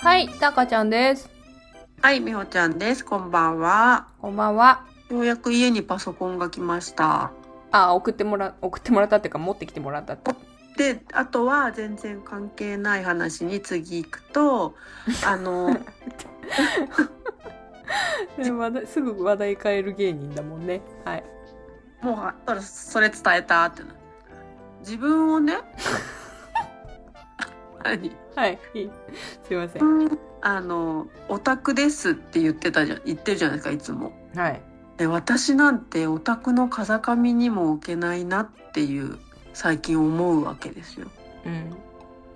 はい、たかちゃんです。はい、みほちゃんです。こんばんは。こんばんは。ようやく家にパソコンが来ました。あ、送ってもら、送ってもらったっていうか、持ってきてもらったって。で、あとは全然関係ない話に次行くと、あの、ね話題すぐ話題変える芸人だもんね。はい。もうあそれ、それ伝えたってな。自分をね、何はい。すいません。あの、オタクですって言ってたじゃん、言ってるじゃないですか、いつも。はい。で、私なんてオタクの風上にも置けないなっていう、最近思うわけですよ。うん。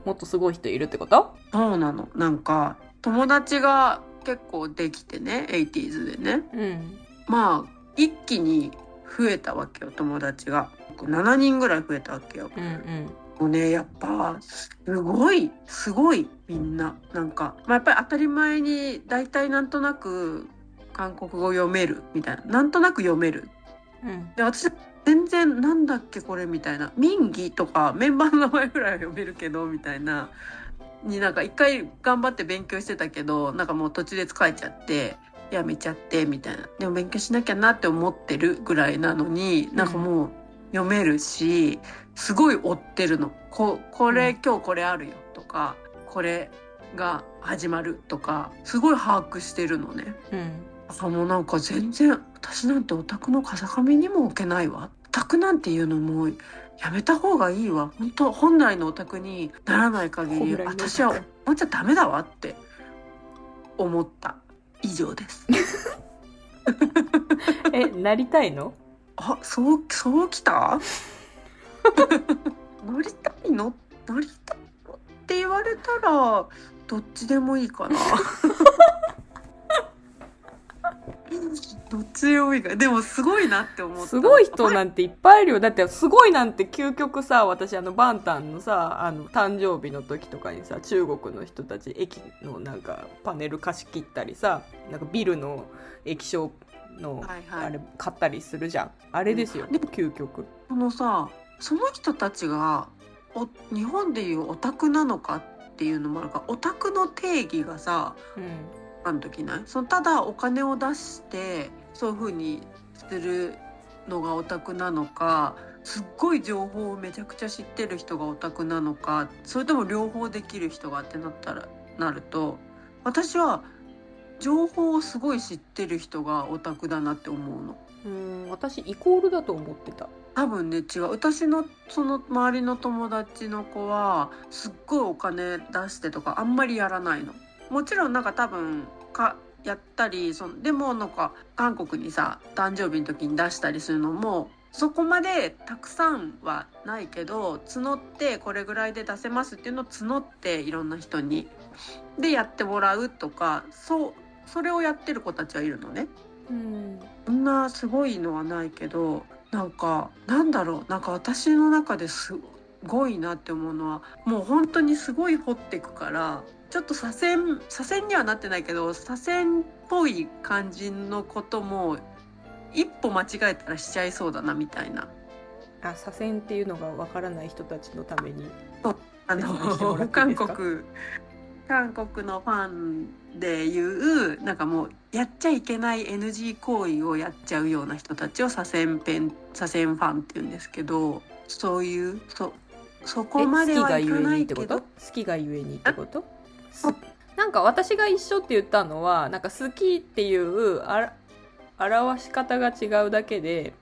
もっとすごい人いるってこと？そうなの。なんか、友達が結構できてね、80s でね。うん。まあ、一気に増えたわけよ、友達が。7人ぐらい増えたわけよ。うんうん。もうね、やっぱ、すごい、すごい、みんな。なんか、まあ、やっぱり当たり前に、大体なんとなく、韓国語読める、みたいな。なんとなく読める。うん。で、私、全然、なんだっけ、これ、みたいな。民義とか、メンバーの名前ぐらいは読めるけど、みたいな。になんか一回頑張って勉強してたけど、なんかもう途中で疲れちゃって、やめちゃって、みたいな。でも勉強しなきゃなって思ってるぐらいなのに、なんかもう読めるし、すごい追ってるの。こ、これ、うん今日これあるよとか、これが始まるとか、すごい把握してるのね。うん。あもうなんか全然、私なんてオタクの風上にも置けないわ。オタクなんていうのもうやめた方がいいわ。本当本来のオタクにならない限り、私は思っちゃダメだわって思った。以上です。え、なりたいの？あ、そう、そうきた？なりたいの？なりたいのって言われたら、どっちでもいいかな。どっちでもいいか。でもすごいなって思った。すごい人なんていっぱいいるよ。だって、すごいなんて究極さ、私、あの、バンタンのさ、あの、誕生日の時とかにさ、中国の人たち、駅のなんか、パネル貸し切ったりさ、なんかビルの液晶の、はいはいあれ、買ったりするじゃん。あれですよ、で究極。そのさその人たちがお日本でいうオタクなのかっていうのもあるからオタクの定義がさうん。あの時ない？そのただお金を出してそういう風にするのがオタクなのかすっごい情報をめちゃくちゃ知ってる人がオタクなのかそれとも両方できる人がってなったらなると私は情報をすごい知ってる人がオタクだなって思うの。うん、私、イコールだと思ってた。多分ね違う私のその周りの友達の子はすっごいお金出してとかあんまりやらないのもちろんなんか多分かやったりそのでもなんか韓国にさ誕生日の時に出したりするのもそこまでたくさんはないけど募ってこれぐらいで出せますっていうのを募っていろんな人にでやってもらうとかそうそれをやってる子たちはいるのね。うん。そんなすごいのはないけどなんかなんだろうなんか私の中ですごいなって思うのはもう本当にすごい掘っていくからちょっと左遷左遷にはなってないけど左遷っぽい感じのことも一歩間違えたらしちゃいそうだなみたいな。あ、左遷っていうのがわからない人たちのために。あの 韓国韓国のファンでいうなんかもうやっちゃいけない NG 行為をやっちゃうような人たちを左遷ペン左遷ファンって言うんですけどそういうそそこまでえ好きがはいかゆえないけどにってこと好きがゆえにってこと？すなんか私が一緒って言ったのはなんか好きっていうあら表し方が違うだけで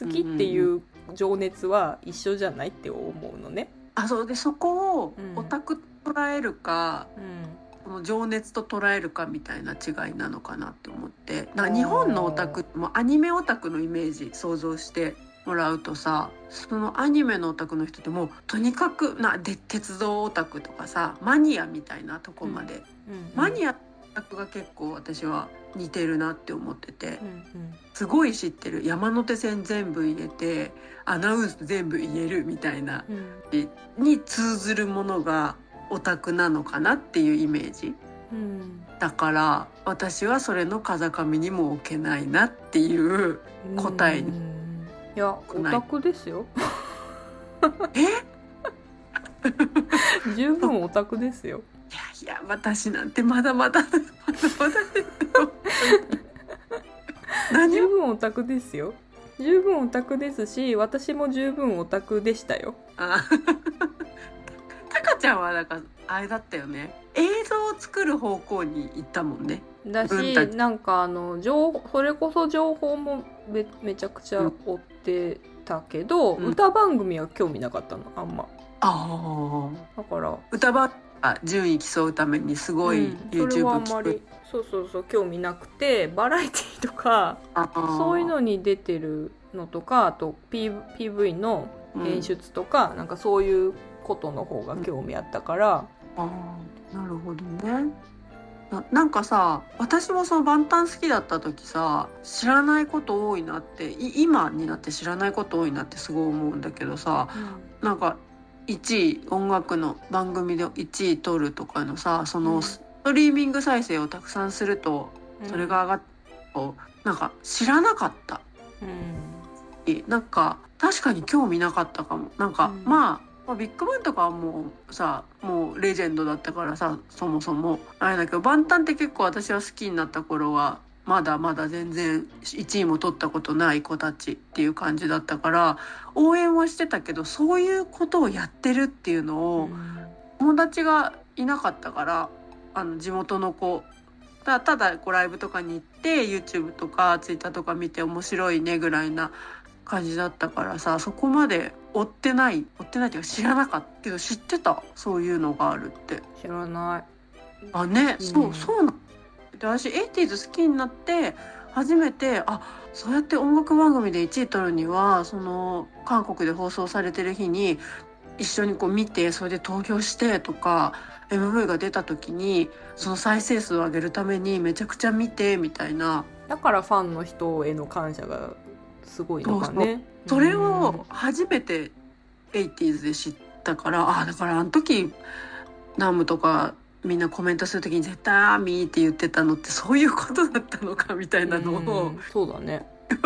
好きっていう情熱は一緒じゃないって思うのね。あそう。でそこをうん。オタクと捉えるか、うん。この情熱と捉えるかみたいな違いなのかなって思って。なんか日本のオタクもアニメオタクのイメージ想像してもらうとさそのアニメのオタクの人ってもうとにかくなで鉄道オタクとかさマニアみたいなとこまで、うんマニアオタクが結構私は似てるなって思ってて。うんうん。すごい知ってる。山手線全部入れてアナウンス全部言えるみたいな。うん。に通ずるものがオタクなのかなっていうイメージ。うんだから私はそれの風上にも置けないなっていう答えに。うん。いやオタクですよ。え？十分オタクですよ。いいや私なんてまだまだまだまだ十分オタクですよ。十分オタクですし私も十分オタクでしたよあタカちゃんはだからあれだったよね。映像を作る方向に行ったもんね。だうんなんかあの情報それこそ情報もめめちゃくちゃ追ってたけど、うん。歌番組は興味なかったのあんま。ああだから。歌番あ順位競うためにすごいうん。それはあ YouTube んまりそうそうそう興味なくてバラエティとかそういうのに出てるのとかあと P PV の演出とか、なんかそういうことの方が興味あったから、あーなるほどね。ななんかさ私もその万端好きだった時さ知らないこと多いなってい今になって知らないこと多いなってすごい思うんだけどさなんか1位音楽の番組で1位取るとかのさそのうん。ストリーミング再生をたくさんするとそれが上がっなんか知らなかった。うん、なんか確かに興味なかったかも。なんか、うん。まあまあビッグバンとかはもうさもうレジェンドだったからさそもそも。あれだけど万端って結構私は好きになった頃はまだまだ全然1位も取ったことない子たちっていう感じだったから応援はしてたけどそういうことをやってるっていうのを、友達がいなかったからあの地元の子。たただこうライブとかに行って YouTube とか Twitter とか見て面白いねぐらいな感じだったからさそこまで追ってない追ってないっていうか知らなかったけど知ってた？そういうのがあるって。知らない。あね、うん。そうそうなで私 80s 好きになって初めてあそうやって音楽番組で1位取るにはその韓国で放送されてる日に一緒にこう見てそれで投票してとか MV が出た時にその再生数を上げるためにめちゃくちゃ見てみたいな。だからファンの人への感謝がすごいのかねそれを初めて 80s で知ったからあだからあの時ナムとかみんなコメントする時に絶対アーミーって言ってたのってそういうことだったのかみたいなのを、うん。そうだね。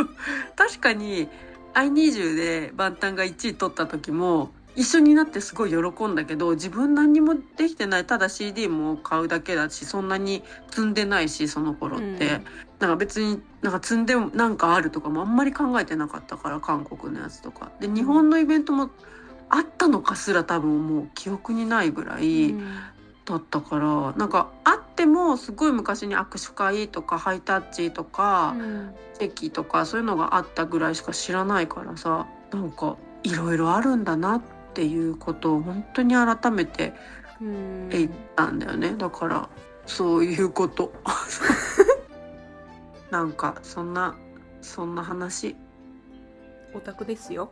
確かに i20 で万端が1位取った時も一緒になってすごい喜んだけど自分何にもできてない。ただ CD も買うだけだしそんなに積んでないしその頃って、うん。なんか別になんか積んでもなんかあるとかもあんまり考えてなかったから韓国のやつとか。で日本のイベントもあったのかすら多分もう記憶にないぐらいだったから、なんかあってもすごい昔に握手会とかハイタッチとか、うん。席とかそういうのがあったぐらいしか知らないからさなんかいろいろあるんだなっていうことを本当に改めてうん。言ったんだよね。だからそういうこと。なんかそんなそんな話。オタクですよ。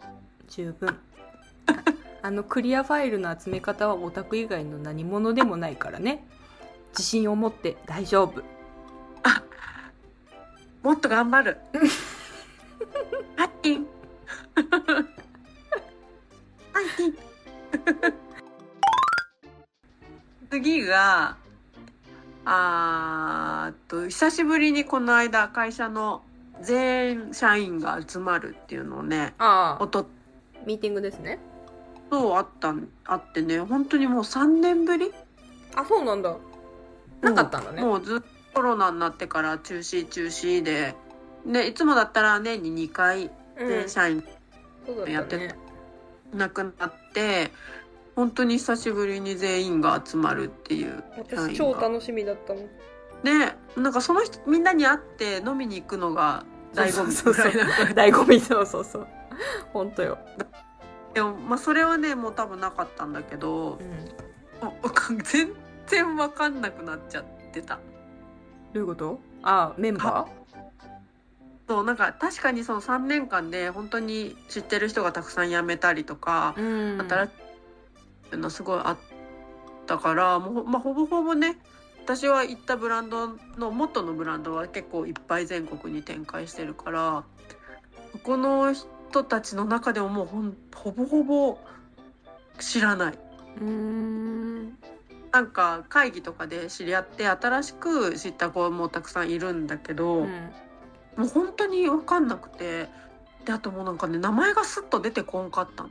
十分。あ あのクリアファイルの集め方はオタク以外の何者でもないからね。自信を持って大丈夫。もっと頑張る。ハッキンハッキン 次があーっと久しぶりにこの間会社の全社員が集まるっていうのをねあおとミーティングですね。とあったんあってね本当にもう3年ぶり？あそうなんだ。なかったんだね。もうずっとコロナになってから中止中止ででいつもだったら年に2回うん。全社員やったてっね亡くなって本当に久しぶりに全員が集まるっていう私超が。楽しみだったもん。でなんかその人みんなに会って飲みに行くのが醍醐味ぐらいな感じ醍醐味。そうそうそう。本当よ、でもまあそれはねもう多分なかったんだけどうん、全然分かんなくなっちゃってた。どういうこと？あメンバそうなんか確かにその3年間で本当に知ってる人がたくさん辞めたりとか、ーうん。新しいのすごいあったからもうほ,、まあ、ほぼほぼね私は行ったブランドの元のブランドは結構いっぱい全国に展開してるからそこの人たちの中でももうほんほぼほぼ知らない。うーん。なんか会議とかで知り合って新しく知った子もたくさんいるんだけど、うんもう本当に分かんなくて。であともうなんかね名前がスッと出てこんかったの。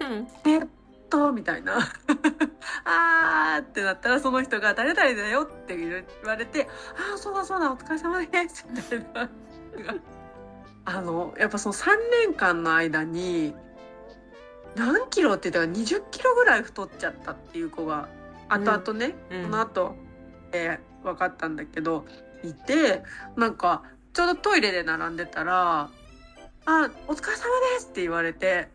うん。えっとみたいな。あーってなったらその人が「誰々だよ」って言われて「ああそうだそうだお疲れ様です」みたいな。あのやっぱその3年間の間に何キロって言ったら20キロぐらい太っちゃったっていう子が後々ね、うん。その後、えー分かったんだけどいてなんかちょうどトイレで並んでたら「あお疲れ様です」って言われて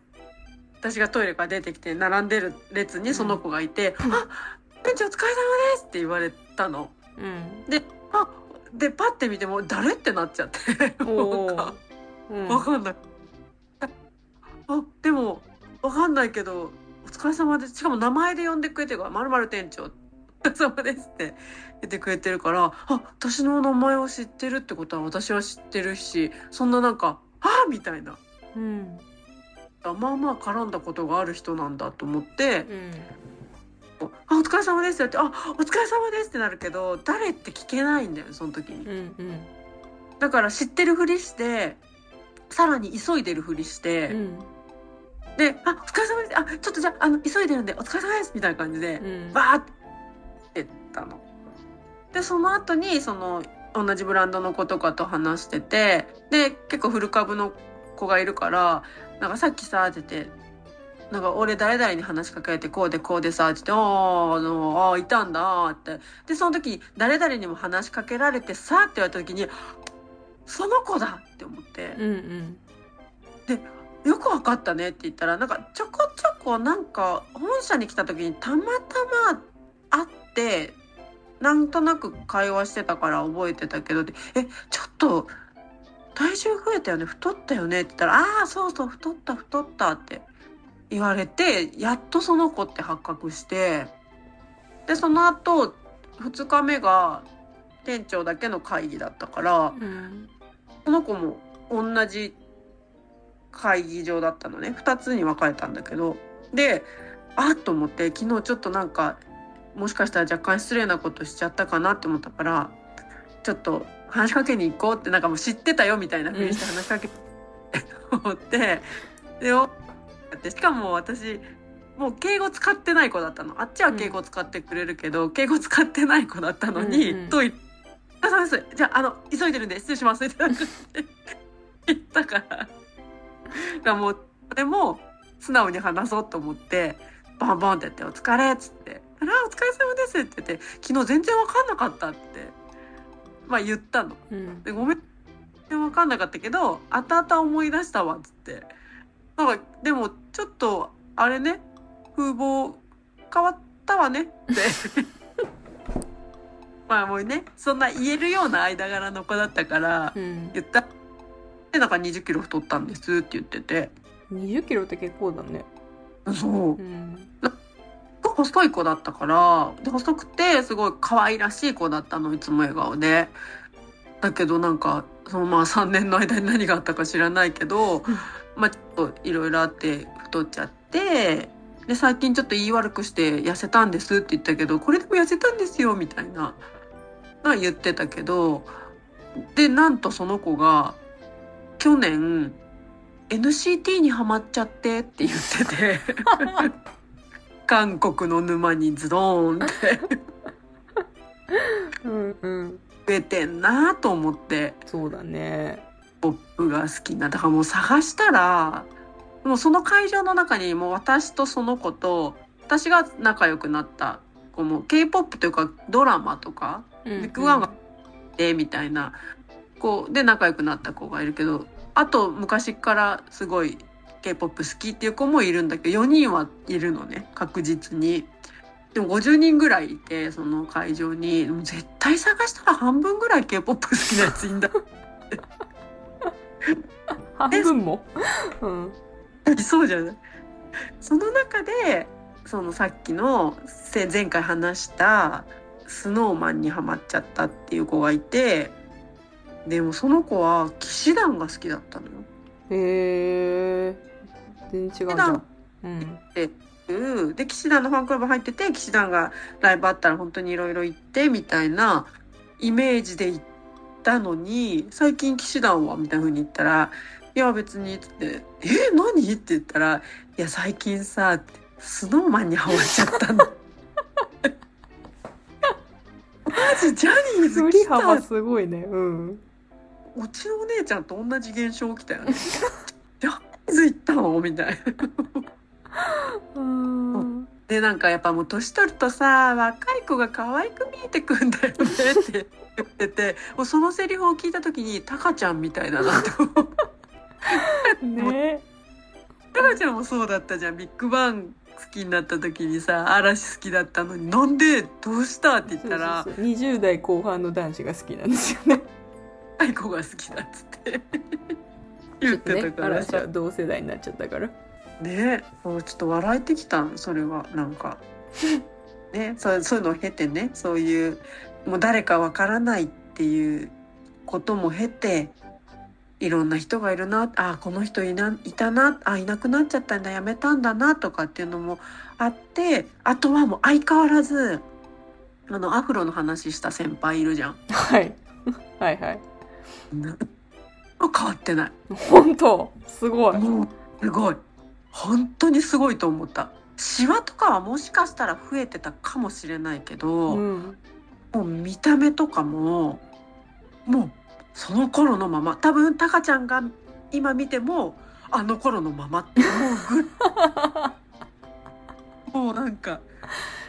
私がトイレから出てきて並んでる列にその子がいて「うん。あ店長お疲れ様です」って言われたの。うん。あでパッて見ても誰ってなっちゃっておなんかーうん。わかんない。あでもわかんないけど「お疲れ様です」しかも名前で呼んでくれてるから「まるまる店長」お疲れ様ですって言ってくれてるからあ私の名前を知ってるってことは私は知ってるしそんななんか「あみたいなうんあまあまあ絡んだことがある人なんだと思ってうん「あお疲れ様です」って言って「あお疲れ様です」ってなるけど誰って聞けないんだよその時に。うんうんだから知ってるふりしてさらに急いでるふりして。うんで「あお疲れ様ですあちょっとじゃああの急いでるんでお疲れ様です」みたいな感じでうんバーって。でその後にその同じブランドの子とかと話しててで結構フル株の子がいるから「なんかさっきさ」って言って「なんか俺誰々に話しかけてこうでこうでさ」って言って「あーあいたんだ」ってでその時に誰々にも話しかけられてさって言われた時に「その子だ!」って思って。うんうんよくわかったねって言ったらなんかちょこちょこなんか本社に来た時にたまたま会ってなんとなく会話してたから覚えてたけどえちょっと体重増えたよね太ったよねって言ったら「ああそうそう太った太った」って言われてやっとその子って発覚してでその後2日目が店長だけの会議だったからうんその子も同じ会議場だったのね。2つに分かれたんだけど。であっと思って昨日ちょっとなんかもしかしたら若干失礼なことしちゃったかなって思ったからちょっと話しかけに行こうってなんかもう知ってたよみたいなふうにして話しかけて 思ってでしかも私もう敬語使ってない子だったのあっちは敬語使ってくれるけど、敬語使ってない子だったのに、うんうんトイレあ、そうです。じゃあ、あの、急いでるんで、失礼します。みたいな感じで言ったから。だからもう、それも、素直に話そうと思って、バンバンってやって、お疲れっつって、あら、お疲れ様ですって言って、昨日全然わかんなかったって、まあ言ったの。うんで、ごめん。全然わかんなかったけど、後々思い出したわ、っつって。なんか、でも、ちょっと、あれね、風貌変わったわねって。まあもうね、そんな言えるような間柄の子だったから、うん言った。で、なんか20キロ太ったんですって言ってて。20キロって結構だねそうう。ん細い子だったから、で細くて、すごい可愛らしい子だったの、いつも笑顔で。だけどなんか、そのまあ3年の間に何があったか知らないけど、まあちょっといろいろあって太っちゃって、で、最近ちょっと言い悪くして痩せたんですって言ったけど、これでも痩せたんですよ、みたいな、な言ってたけど、で、なんとその子が、去年、NCT にハマっちゃってって言ってて、韓国の沼にズドーンって。うんうん。増えてんなと思って、そうだね。ポップが好きな。だからもう探したら、もうその会場の中にもう私とその子と、私が仲良くなった子も K-POP というかドラマとか、うんビッグワンがでみたいな。子で仲良くなった子がいるけど、あと昔からすごい K-POP 好きっていう子もいるんだけど、4人はいるのね、確実に。でも50人ぐらいいて、その会場に、絶対探したら半分ぐらい K-POP 好きなやついんだ 半分も？うん。いそうじゃない？その中でそのさっきのせ前回話したスノーマンにはまっちゃったっていう子がいてでもその子は騎士団が好きだったのよ。へえ全然違うじゃん。うん。うん。で騎士団のファンクラブ入ってて騎士団がライブあったら本当にいろいろ行ってみたいなイメージで行ったのに最近騎士団はみたいな風に言ったら「いや別に」っつって「え何?」って言ったら「いや最近さスノーマンにハマっちゃったの」ジジャニーズ来た幅すごいね。うん。うちのお姉ちゃんと同じ現象起きたよねジャニーズ行ったの？みたいな。うん。でなんかやっぱもう年取るとさ若い子が可愛く見えてくんだよねって言っててもうそのセリフを聞いた時にタカちゃんみたいだなって思う。ね。タカちゃんもそうだったじゃん。ビッグバン好きになった時にさ嵐好きだったのになんで？どうした？って言ったらそうそうそう。20代後半の男子が好きなんですよね。若い子が好きだっつって言ってね。たからさ嵐は同世代になっちゃったから。ねもうちょっと笑えてきたんそれは。なんか。ねそうそういうのを経てねそういうもう誰かわからないっていうことも経ていろんな人がいるなあこの人いないたなあいなくなっちゃったんだやめたんだなとかっていうのもあってあとはもう相変わらずあのアフロの話した先輩いるじゃん。はい。はいはい。な変わってない。本当？すごい。もうすごい。本当にすごいと思った。シワとかはもしかしたら増えてたかもしれないけど、うん。もう見た目とかももうその頃のまま。多分タカちゃんが今見てもあの頃のままって思うぐ もうなんか。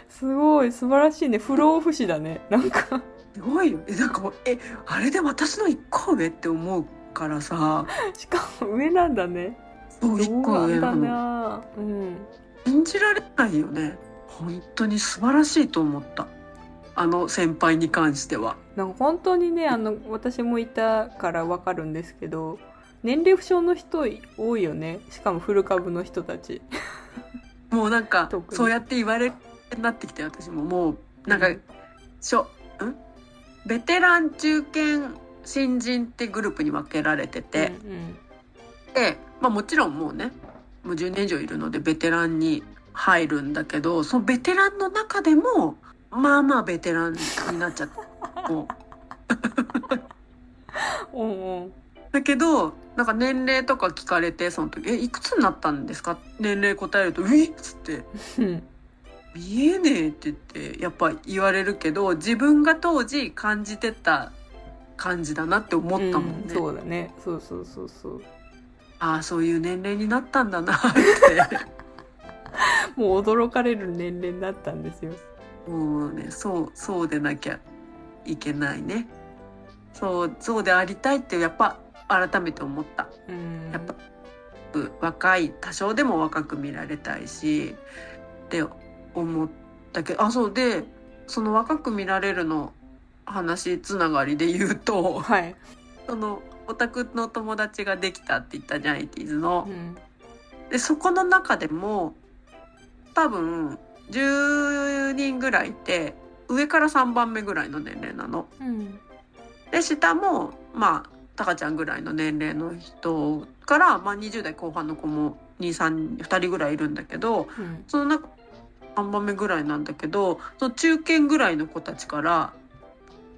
すごい。素晴らしいね。不老不死だね。なんか。すごいよ。えなんかもうえあれで私の一個上って思うからさ。しかも上なんだね。そう一個上なんのだうん。信じられないよね。本当に素晴らしいと思った。あの先輩に関しては。なんか本当にねあの私もいたからわかるんですけど年齢不詳の人多いよね。しかもフル株の人たち。もうなんかそうやって言われなってきて私も。もうなんか、うん。しょん？ベテラン中堅新人ってグループに分けられてて、うんで、まあ、もちろんもうねもう10年以上いるのでベテランに入るんだけどそのベテランの中でもまあまあベテランになっちゃった。だけどなんか年齢とか聞かれてその時「えいくつになったんですか?」年齢答えると「え？っ?」つってうん「見えねえ」って言ってやっぱ言われるけど自分が当時感じてた感じだなって思ったもんね。うんそうだねそうそうそうそうああそういう年齢になったんだなって もう驚かれる年齢になったんですよもうねそうそうでなきゃいけないね。そうそうでありたいってやっぱ改めて思った。うんやっぱ若い多少でも若く見られたいしって思ったけどあそうでその若く見られるの話つながりで言うとはい、そのオタクの友達ができたって言ったじゃん 80s のう。んでそこの中でも多分10人ぐらいいて上から3番目ぐらいの年齢なの。うんで下もまあタカちゃんぐらいの年齢の人から、まあ、20代後半の子も232人ぐらいいるんだけどうんその中3番目ぐらいなんだけどその中堅ぐらいの子たちから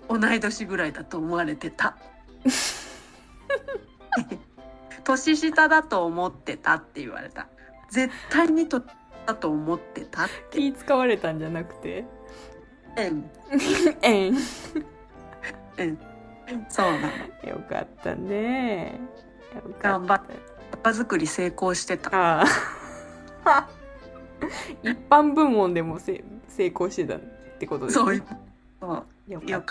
同い年ぐらいだと思われてた。年下だと思ってたって言われた。絶対にとだと思ってたって。気使われたんじゃなくて？うん えんうんそうなの。よかったね頑張っ場作り成功してた。ああ 一般部門でもせ成功してたってことですそうねそうよかっ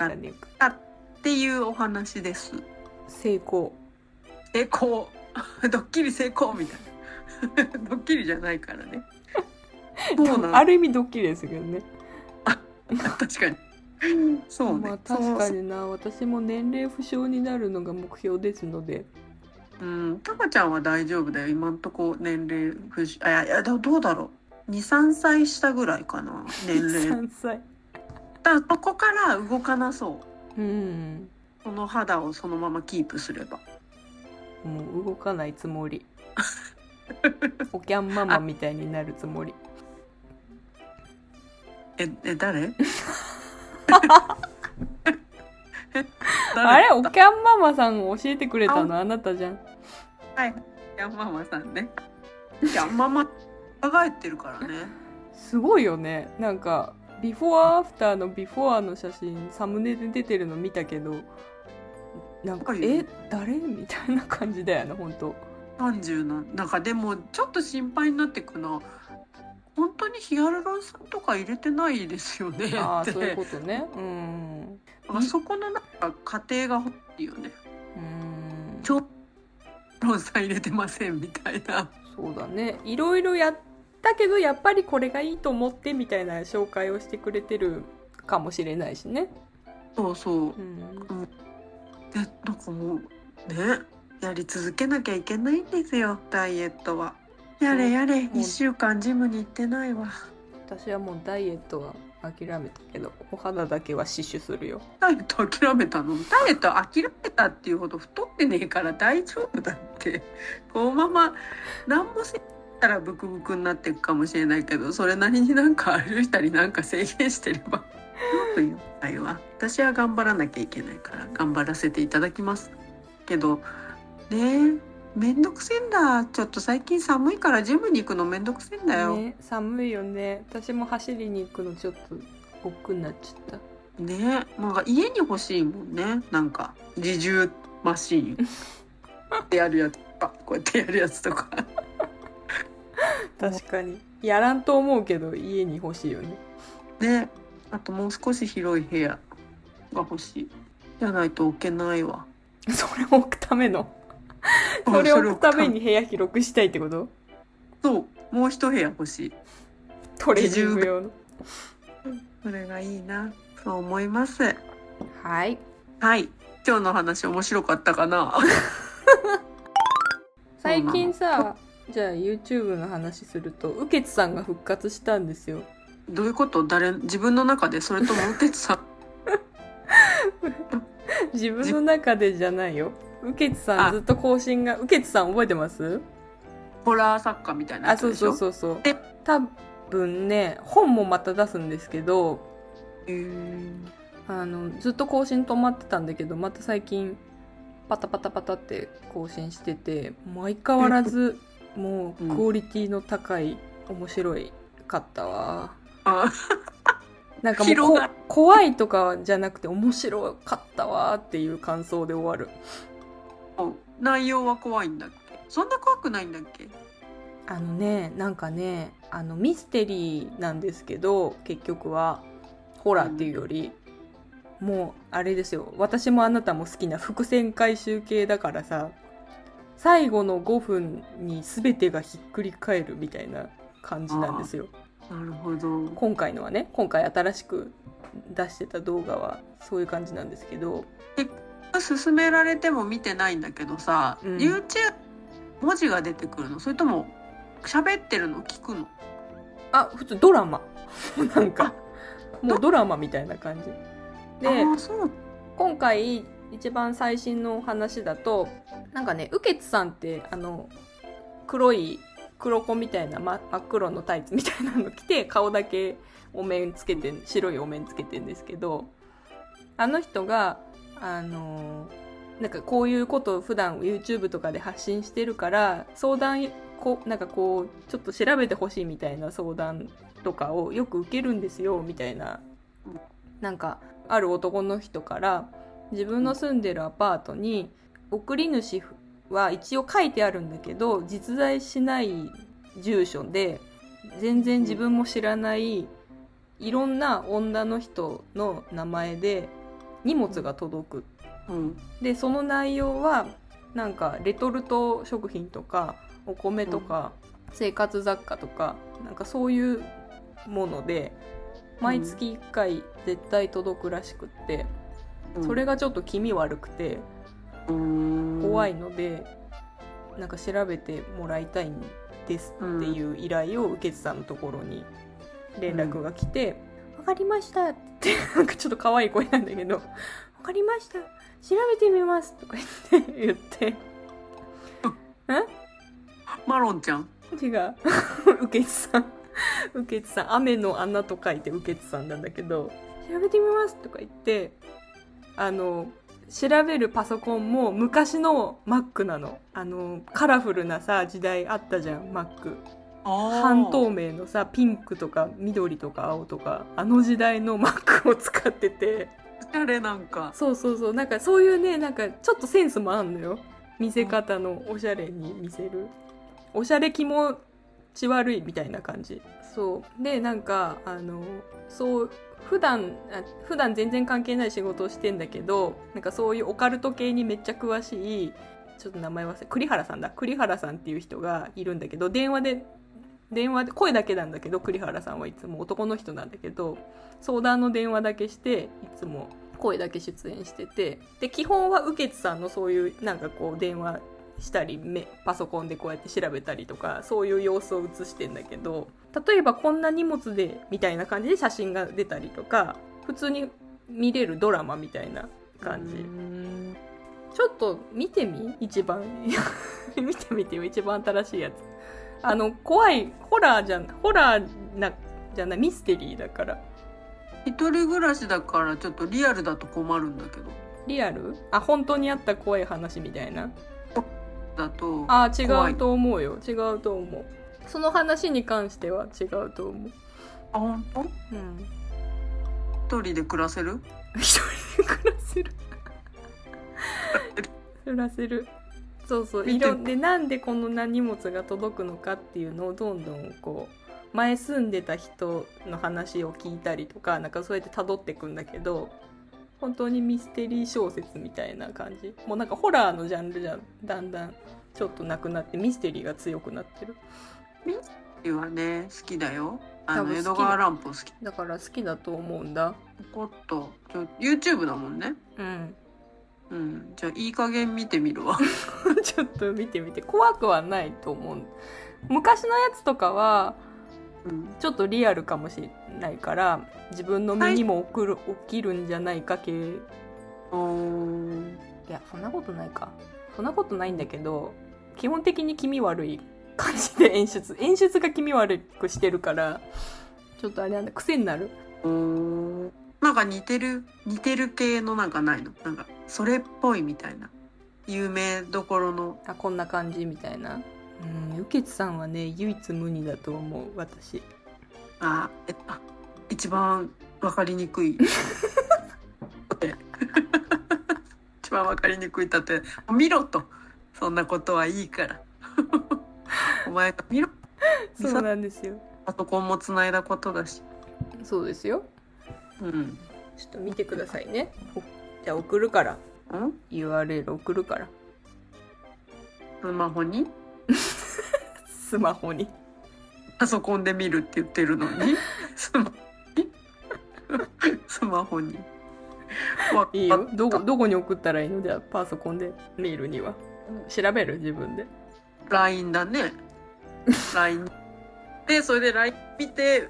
たっっていうお話です。た成功成功 ドッキリ成功みたいな ドッキリじゃないからね。そうなのある意味ドッキリですけどね確かに。そうね。まあ確かにな私も年齢不詳になるのが目標ですのでそう。うん、タカちゃんは大丈夫だよ。今んとこ年齢不詳あいやいやどどうだろう。二三歳下ぐらいかな年齢。3歳だそこから動かなそう。うんその肌をそのままキープすれば。もう動かないつもり おキャンママみたいになるつもりええ誰？あれおキャンママさん教えてくれたの？あなたじゃんはい。ヤンママさんね。ヤンママ考えてるからね。すごいよねなんかビフォーアフターのビフォーの写真サムネで出てるの見たけどなんかえ誰みたいな感じだよね本当。30のなんかでもちょっと心配になってくの本当にヒアルロン酸とか入れてないですよねって。ああそういうことね。うん。あそこのなんか過程が欲しいよね。うん。ちょロン酸入れてませんみたいな。そうだね。いろいろやったけどやっぱりこれがいいと思ってみたいな紹介をしてくれてるかもしれないしね。そうそう。うん。でなんかもうねやり続けなきゃいけないんですよダイエットは。やれやれう。1週間ジムに行ってないわ。私はもうダイエットは諦めたけどお肌だけは死守するよ。ダイエット諦めたの？ダイエット諦めたっていうほど太ってねえから大丈夫だって。このまま何もせんたらブクブクになっていくかもしれないけどそれなりになんか歩いたりなんか制限してれば。という場合は。私は頑張らなきゃいけないから頑張らせていただきますけど。ねえめんどくせえんだ。ちょっと最近寒いからジムに行くのめんどくせえんだよ。ねね寒いよね。私も走りに行くのちょっと億劫になっちゃった。ねえなんか家に欲しいもんね。なんか自重マシーン。っ てやるやつとかこうやってやるやつとか確かに。やらんと思うけど家に欲しいよね。ね。あともう少し広い部屋が欲しい。じゃないと置けないわ。それを置くための？それを置くために部屋広くしたいってこと？そう。もう一部屋欲しい。トレーニング用の。それがいいな。そう思います。はい。はい。今日の話面白かったかな？最近さじゃあ YouTube の話するとウケツさんが復活したんですよ。どういうこと？誰自分の中で？それとも受けてさん？自分の中でじゃないよ。ウケツさあ。んずっと更新がウケツさん覚えてます？ホラー作家みたいなやあそうつでしょ？そうそうそうえ。多分ね本もまた出すんですけどへー。あのずっと更新止まってたんだけどまた最近パタパタパタって更新しててもう相変わらずもうクオリティの高い面白いかったわ。あ。なんかもう怖いとかじゃなくて面白かったわっていう感想で終わる。内容は怖いんだっけ？そんな怖くないんだっけ？あのねなんかねあのミステリーなんですけど結局はホラーっていうより、もうあれですよ。私もあなたも好きな伏線回収系だからさ最後の5分に全てがひっくり返るみたいな感じなんですよ。なるほど。今回のはね今回新しく出してた動画はそういう感じなんですけど。勧められても見てないんだけどさ、うん。YouTube 文字が出てくるの？それとも喋ってるの聞くの？あ普通ドラマ。なんかもうドラマみたいな感じ。で今回一番最新のお話だとなんかねウケツさんってあの黒い黒子みたいな、ま、真っ黒のタイツみたいなの着て顔だけお面つけて白いお面つけてんですけどあの人があのなんかこういうことを普段 YouTube とかで発信してるから相談こなんかこうちょっと調べてほしいみたいな相談とかをよく受けるんですよみたいななんかある男の人から自分の住んでるアパートに送り主は一応書いてあるんだけど実在しない住所で全然自分も知らないいろんな女の人の名前で荷物が届く。うん。でその内容はなんかレトルト食品とかお米とか生活雑貨とかなんかそういうもので毎月1回絶対届くらしくってそれがちょっと気味悪くて怖いいのでなんか調べてもらいたいんですっていう依頼を受けてたのところに連絡が来て「わかりました」ってなんかちょっと可愛い声なんだけど「わかりました調べてみます」とか言って言って。マロンちゃん？違う。受けさん受けさん雨の穴と書いて受けさんなんだけど調べてみますとか言ってあの調べるパソコンも昔の Mac なの。あのカラフルなさ時代あったじゃん Mac 半透明のさピンクとか緑とか青とかあの時代のマックを使ってて。おしゃれなんか。そうそうそう。なんかそういうねなんかちょっとセンスもあんのよ。見せ方のおしゃれに見せる。おしゃれ気持ち悪いみたいな感じ。そう。でなんかあのそう普段普段全然関係ない仕事をしてんだけどなんかそういうオカルト系にめっちゃ詳しいちょっと名前忘れ栗原さんだ。栗原さんっていう人がいるんだけど電話で電話で声だけなんだけど栗原さんはいつも男の人なんだけど相談の電話だけしていつも声だけ出演しててで基本は右傑さんのそういうなんかこう電話したりめパソコンでこうやって調べたりとかそういう様子を映してんだけど例えばこんな荷物でみたいな感じで写真が出たりとか普通に見れるドラマみたいな感じ。うん。ちょっと見てみ？一番。見てみてよ。一番新しいやつ。あの怖いホラーじゃんホラーなじゃないミステリーだから。一人暮らしだからちょっとリアルだと困るんだけど。リアル？あ本当にあった怖い話みたいな？だとあ違うと思うよ。違うと思う。その話に関しては違うと思う。あ本当？うん。一人で暮らせる？一人で暮らせる？暮らせる。そうそう。いろでなんでこんな荷物が届くのかっていうのをどんどんこう前住んでた人の話を聞いたりとかなんかそうやって辿っていくんだけど本当にミステリー小説みたいな感じ。もうなんかホラーのジャンルじゃだんだんちょっとなくなってミステリーが強くなってる。今はね好きだよ。あの江戸川乱歩好き。だから好きだと思うんだ。ポコッとちょ YouTube だもんね。うん。うん。じゃあいい加減見てみるわ。ちょっと見てみて。怖くはないと思う。昔のやつとかはうん。ちょっとリアルかもしれないから自分の身にも起きる,、起きるんじゃないか系。いやそんなことないか。そんなことないんだけど基本的に気味悪い感じで演出。演出が気味悪くしてるからちょっとあれなんだ癖になる。なんか似てる似てる系のなんかないの？なんかそれっぽいみたいな。有名どころの。あこんな感じみたいなうんゆけつさんはね唯一無二だと思う私。あえあ一番わかりにくい。一番わかりにくい例え見ろと。そんなことはいいから。お前が見ろ。そうなんですよ。パソコンもつないだことだし。そうですよ。うん。ちょっと見てくださいね。おじゃあ送るから。うん？URL 送るから。スマホに？スマホに。パソコンで見るって言ってるのに？スマホに？スマホに。わいいよ。どこどこに送ったらいいの？じゃあパソコンでメールには。調べる？自分で。LINE だね。LINE でそれで LINE 見て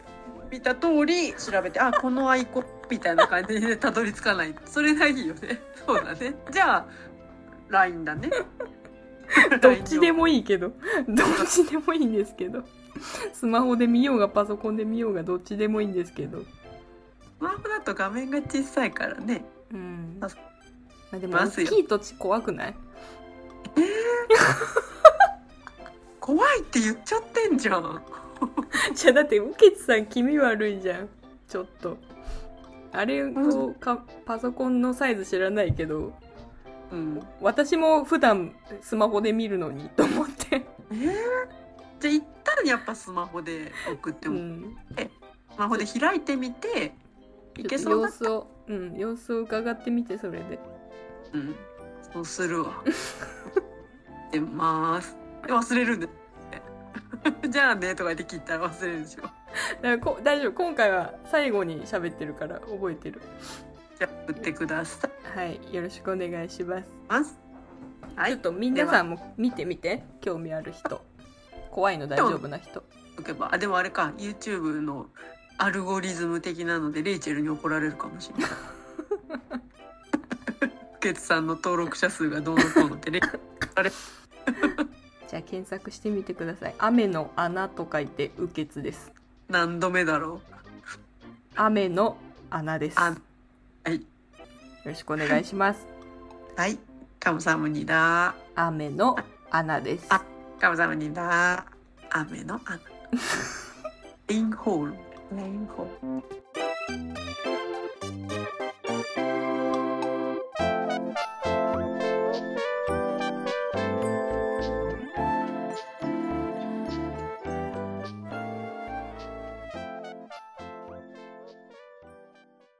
見た通り調べてあこのアイコンみたいな感じでたどり着かない。それがいいよね。そうだね。じゃあ LINE だね どっちでもいいけど。どっちでもいいんですけど。スマホで見ようがパソコンで見ようがどっちでもいいんですけど。スマホだと画面が小さいからね。うん。あまあでも大きいとち怖くない？怖いって言っちゃってんじゃん。じゃあだってウケツさん気味悪いじゃん。ちょっと。あれをかパソコンのサイズ知らないけどうん。私も普段スマホで見るのにと思って、えー、じゃあ行ったらやっぱスマホで送っても、うん、スマホで開いてみていけそうだ様子を、うん、様子を伺ってみてそれで。うん。そうするわ。出ます。で忘れるんで。じゃあねとか言って聞いたら忘れるでしょ。だからこ大丈夫。今回は最後に喋ってるから覚えてるじゃあ送ってください。はい。よろしくお願いします、はい。ちょっと皆さんも見てみて。興味ある人。怖いの大丈夫な人。おけばあでもあれか。YouTube のアルゴリズム的なのでレイチェルに怒られるかもしれない。ケツさんの登録者数がどうのこうのってレイあれじゃあ検索してみてください。雨の穴と書いて雨穴です。何度目だろう。雨の穴ですはいろしくお願いします。はい。カムサムニダ雨の穴です。あカムサムニダ雨の穴レインホール。レインホール